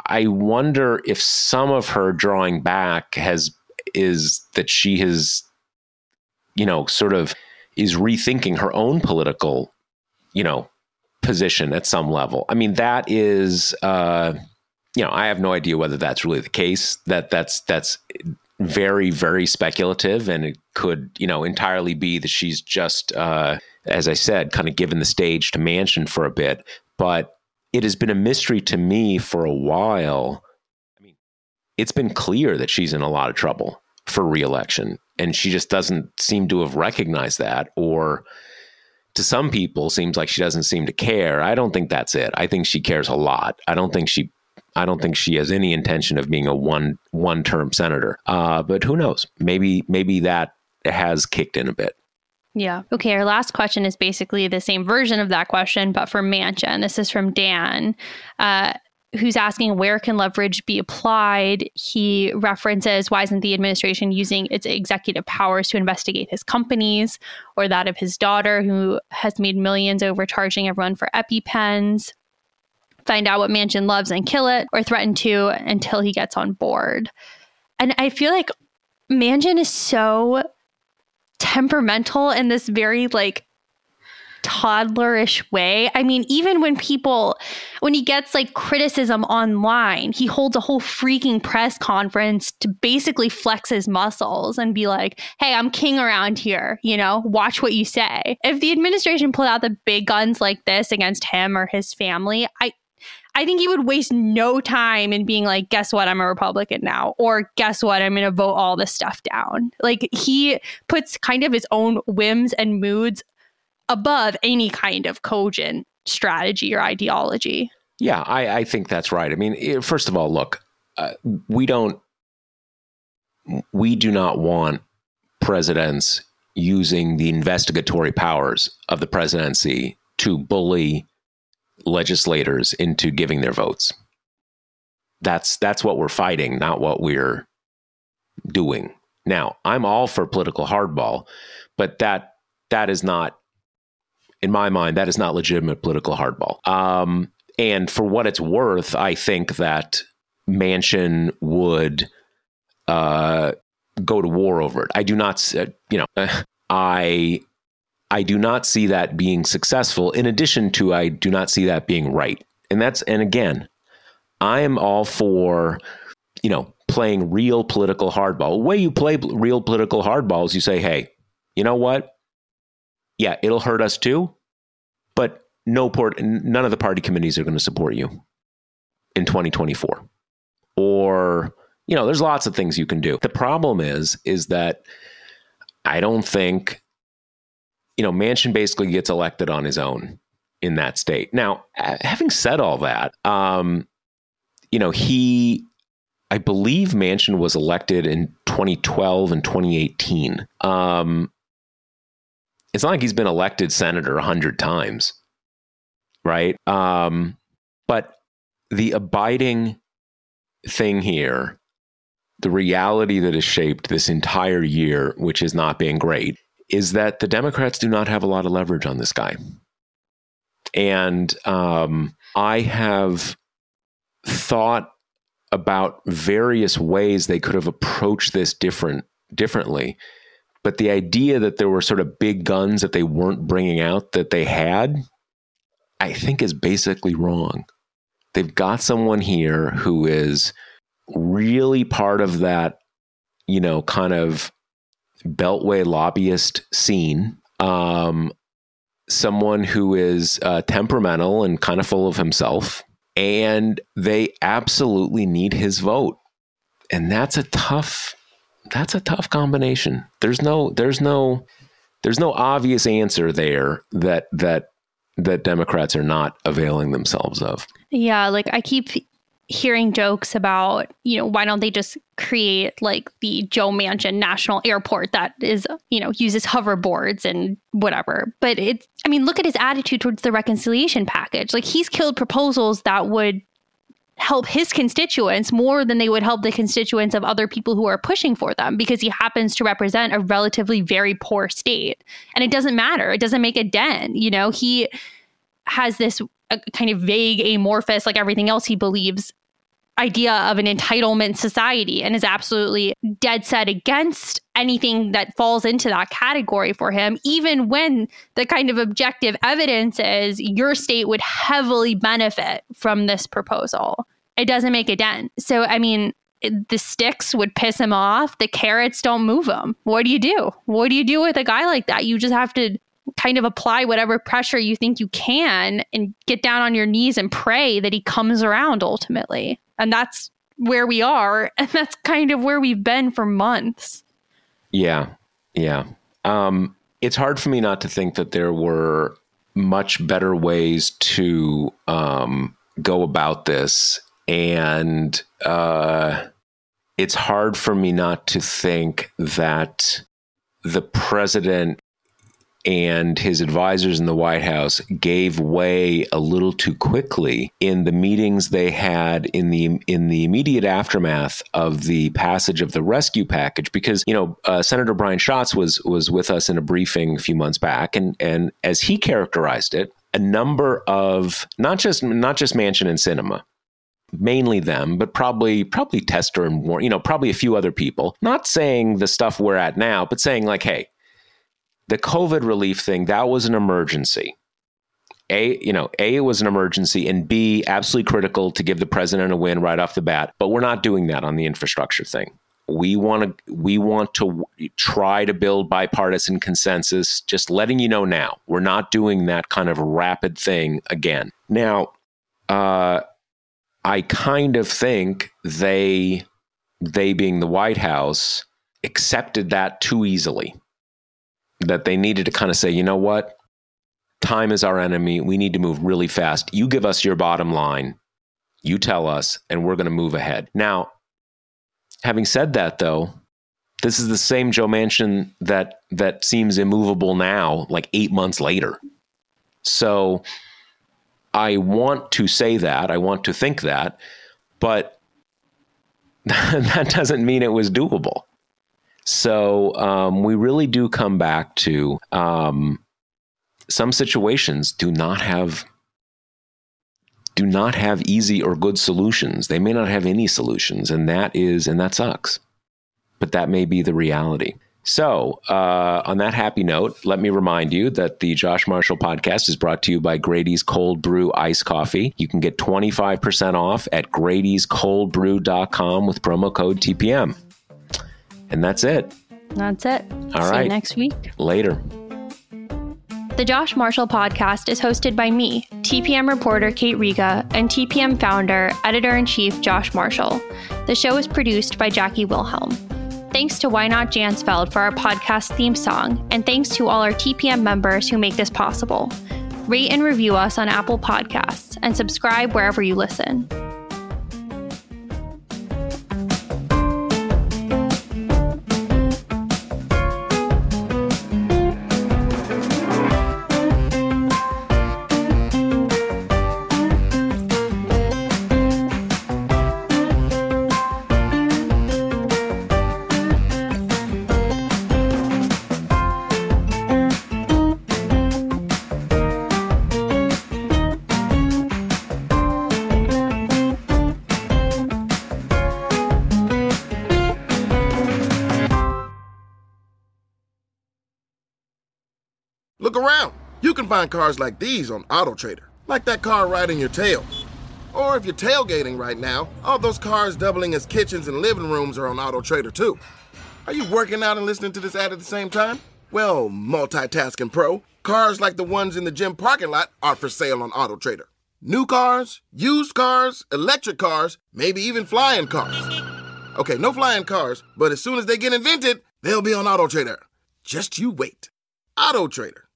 I wonder if some of her drawing back has is that she has, you know, sort of is rethinking her own political, you know, position at some level. I mean, that is, uh, you know, I have no idea whether that's really the case. That that's that's very very speculative, and it could, you know, entirely be that she's just, uh, as I said, kind of given the stage to Manchin for a bit. But it has been a mystery to me for a while. I mean, it's been clear that she's in a lot of trouble for reelection, and she just doesn't seem to have recognized that, or to some people, seems like she doesn't seem to care. I don't think that's it. I think she cares a lot. I don't think she. I don't think she has any intention of being a one one term senator. Uh, but who knows? Maybe maybe that has kicked in a bit. Yeah. Okay. Our last question is basically the same version of that question, but for Manchin. This is from Dan, uh, who's asking where can leverage be applied. He references why isn't the administration using its executive powers to investigate his companies or that of his daughter, who has made millions overcharging everyone for EpiPens. Find out what Manchin loves and kill it, or threaten to until he gets on board. And I feel like Manchin is so temperamental in this very like toddlerish way. I mean, even when people, when he gets like criticism online, he holds a whole freaking press conference to basically flex his muscles and be like, hey, I'm king around here, you know, watch what you say. If the administration pulled out the big guns like this against him or his family, I, I think he would waste no time in being like, guess what? I'm a Republican now. Or guess what? I'm going to vote all this stuff down. Like he puts kind of his own whims and moods above any kind of cogent strategy or ideology. Yeah, I, I think that's right. I mean, first of all, look, uh, we don't, we do not want presidents using the investigatory powers of the presidency to bully legislators into giving their votes. That's that's what we're fighting, not what we're doing. Now, I'm all for political hardball, but that that is not, in my mind, that is not legitimate political hardball. Um, and for what it's worth, I think that Manchin would uh, go to war over it. I do not, uh, you know, I I do not see that being successful. In addition to, I do not see that being right. And that's, and again, I am all for, you know, playing real political hardball. The way you play real political hardball is you say, hey, you know what? Yeah, it'll hurt us too, but no port, none of the party committees are going to support you in 2024. Or, you know, there's lots of things you can do. The problem is, is that I don't think you know, Manchin basically gets elected on his own in that state. Now, having said all that, um, you know, he, I believe Manchin was elected in 2012 and 2018. Um, it's not like he's been elected senator a hundred times, right? Um, but the abiding thing here, the reality that has shaped this entire year, which has not been great, is that the Democrats do not have a lot of leverage on this guy. And um, I have thought about various ways they could have approached this different differently. But the idea that there were sort of big guns that they weren't bringing out that they had, I think is basically wrong. They've got someone here who is really part of that, you know, kind of beltway lobbyist scene. Um, someone who is uh, temperamental and kind of full of himself, and they absolutely need his vote, and that's a tough. That's a tough combination. There's no. There's no. There's no obvious answer there that that that Democrats are not availing themselves of. Yeah, like I keep hearing jokes about, you know, why don't they just create like the Joe Manchin National Airport that is, you know, uses hoverboards and whatever. But it's, I mean, look at his attitude towards the reconciliation package. Like he's killed proposals that would help his constituents more than they would help the constituents of other people who are pushing for them because he happens to represent a relatively very poor state. And it doesn't matter. It doesn't make a dent. You know, he has this uh, kind of vague, amorphous, like everything else he believes idea of an entitlement society and is absolutely dead set against anything that falls into that category for him, even when the kind of objective evidence is your state would heavily benefit from this proposal. It doesn't make a dent. So, I mean, the sticks would piss him off. The carrots don't move him. What do you do? What do you do with a guy like that? You just have to kind of apply whatever pressure you think you can and get down on your knees and pray that he comes around ultimately. And that's where we are. And that's kind of where we've been for months. Yeah. Yeah. Um, it's hard for me not to think that there were much better ways to um, go about this. And uh, it's hard for me not to think that the president and his advisors in the White House gave way a little too quickly in the meetings they had in the in the immediate aftermath of the passage of the rescue package. Because you know uh, Senator Brian Schatz was was with us in a briefing a few months back, and and as he characterized it, a number of not just not just Manchin and Sinema, mainly them, but probably probably Tester and Warren, you know, probably a few other people. Not saying the stuff we're at now, but saying like, hey, the COVID relief thing, that was an emergency. A, you know, A, it was an emergency, and B, absolutely critical to give the president a win right off the bat. But we're not doing that on the infrastructure thing. We want to we want to try to build bipartisan consensus. Just letting you know now, we're not doing that kind of rapid thing again. Now, uh, I kind of think they, they being the White House, accepted that too easily that they needed to kind of say, you know what? Time is our enemy. We need to move really fast. You give us your bottom line. You tell us, and we're going to move ahead. Now, having said that, though, this is the same Joe Manchin that that seems immovable now, like eight months later. So I want to say that, I want to think that, but that doesn't mean it was doable. So um, we really do come back to um, some situations do not have do not have easy or good solutions. They may not have any solutions, and that is and that sucks. But that may be the reality. So, uh, on that happy note, let me remind you that the Josh Marshall podcast is brought to you by Grady's Cold Brew Ice Coffee. You can get 25% off at Grady'sColdBrew.com with promo code TPM. And that's it. That's it. All See right. You next week. Later. The Josh Marshall podcast is hosted by me, TPM reporter Kate Riga, and TPM founder, editor in chief Josh Marshall. The show is produced by Jackie Wilhelm. Thanks to Why Not Jansfeld for our podcast theme song, and thanks to all our TPM members who make this possible. Rate and review us on Apple Podcasts and subscribe wherever you listen. Find cars like these on AutoTrader, like that car right in your tail. Or if you're tailgating right now, all those cars doubling as kitchens and living rooms are on AutoTrader too. Are you working out and listening to this ad at the same time? Well, multitasking pro, cars like the ones in the gym parking lot are for sale on AutoTrader. New cars, used cars, electric cars, maybe even flying cars. Okay, no flying cars, but as soon as they get invented, they'll be on AutoTrader. Just you wait. AutoTrader.